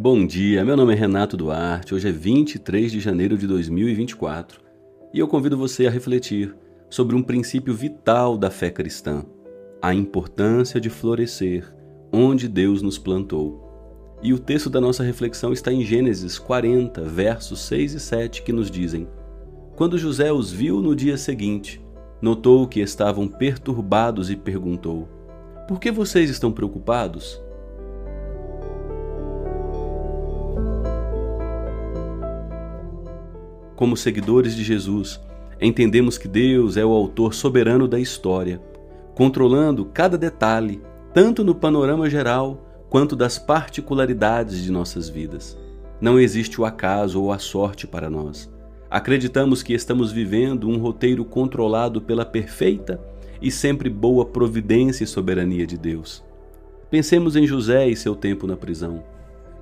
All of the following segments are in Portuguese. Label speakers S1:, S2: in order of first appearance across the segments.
S1: Bom dia, meu nome é Renato Duarte. Hoje é 23 de janeiro de 2024 e eu convido você a refletir sobre um princípio vital da fé cristã: a importância de florescer onde Deus nos plantou. E o texto da nossa reflexão está em Gênesis 40, versos 6 e 7, que nos dizem: Quando José os viu no dia seguinte, notou que estavam perturbados e perguntou: Por que vocês estão preocupados? Como seguidores de Jesus, entendemos que Deus é o autor soberano da história, controlando cada detalhe, tanto no panorama geral quanto das particularidades de nossas vidas. Não existe o acaso ou a sorte para nós. Acreditamos que estamos vivendo um roteiro controlado pela perfeita e sempre boa providência e soberania de Deus. Pensemos em José e seu tempo na prisão.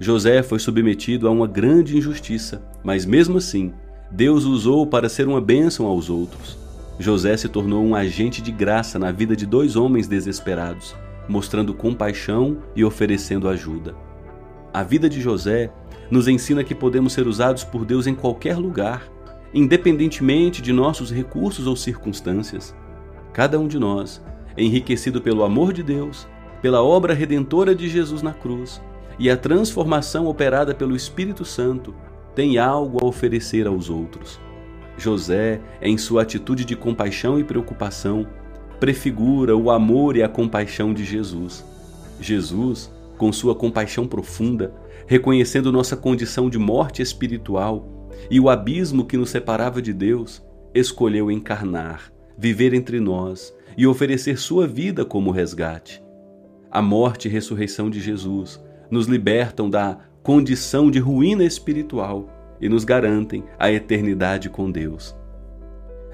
S1: José foi submetido a uma grande injustiça, mas mesmo assim, Deus usou para ser uma bênção aos outros. José se tornou um agente de graça na vida de dois homens desesperados, mostrando compaixão e oferecendo ajuda. A vida de José nos ensina que podemos ser usados por Deus em qualquer lugar, independentemente de nossos recursos ou circunstâncias. Cada um de nós, enriquecido pelo amor de Deus, pela obra redentora de Jesus na cruz e a transformação operada pelo Espírito Santo, tem algo a oferecer aos outros. José, em sua atitude de compaixão e preocupação, prefigura o amor e a compaixão de Jesus. Jesus, com sua compaixão profunda, reconhecendo nossa condição de morte espiritual e o abismo que nos separava de Deus, escolheu encarnar, viver entre nós e oferecer sua vida como resgate. A morte e ressurreição de Jesus nos libertam da condição de ruína espiritual e nos garantem a eternidade com Deus.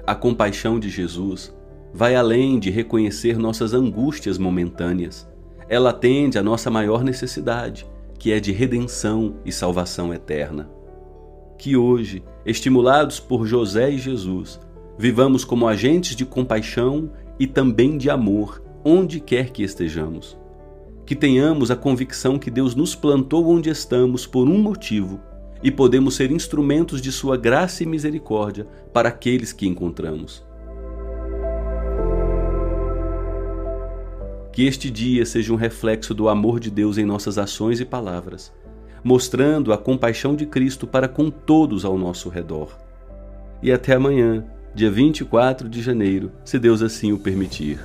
S1: A compaixão de Jesus vai além de reconhecer nossas angústias momentâneas. Ela atende à nossa maior necessidade, que é de redenção e salvação eterna. Que hoje, estimulados por José e Jesus, vivamos como agentes de compaixão e também de amor, onde quer que estejamos que tenhamos a convicção que Deus nos plantou onde estamos por um motivo e podemos ser instrumentos de Sua graça e misericórdia para aqueles que encontramos. Que este dia seja um reflexo do amor de Deus em nossas ações e palavras, mostrando a compaixão de Cristo para com todos ao nosso redor. E até amanhã, dia 24 de janeiro, se Deus assim o permitir.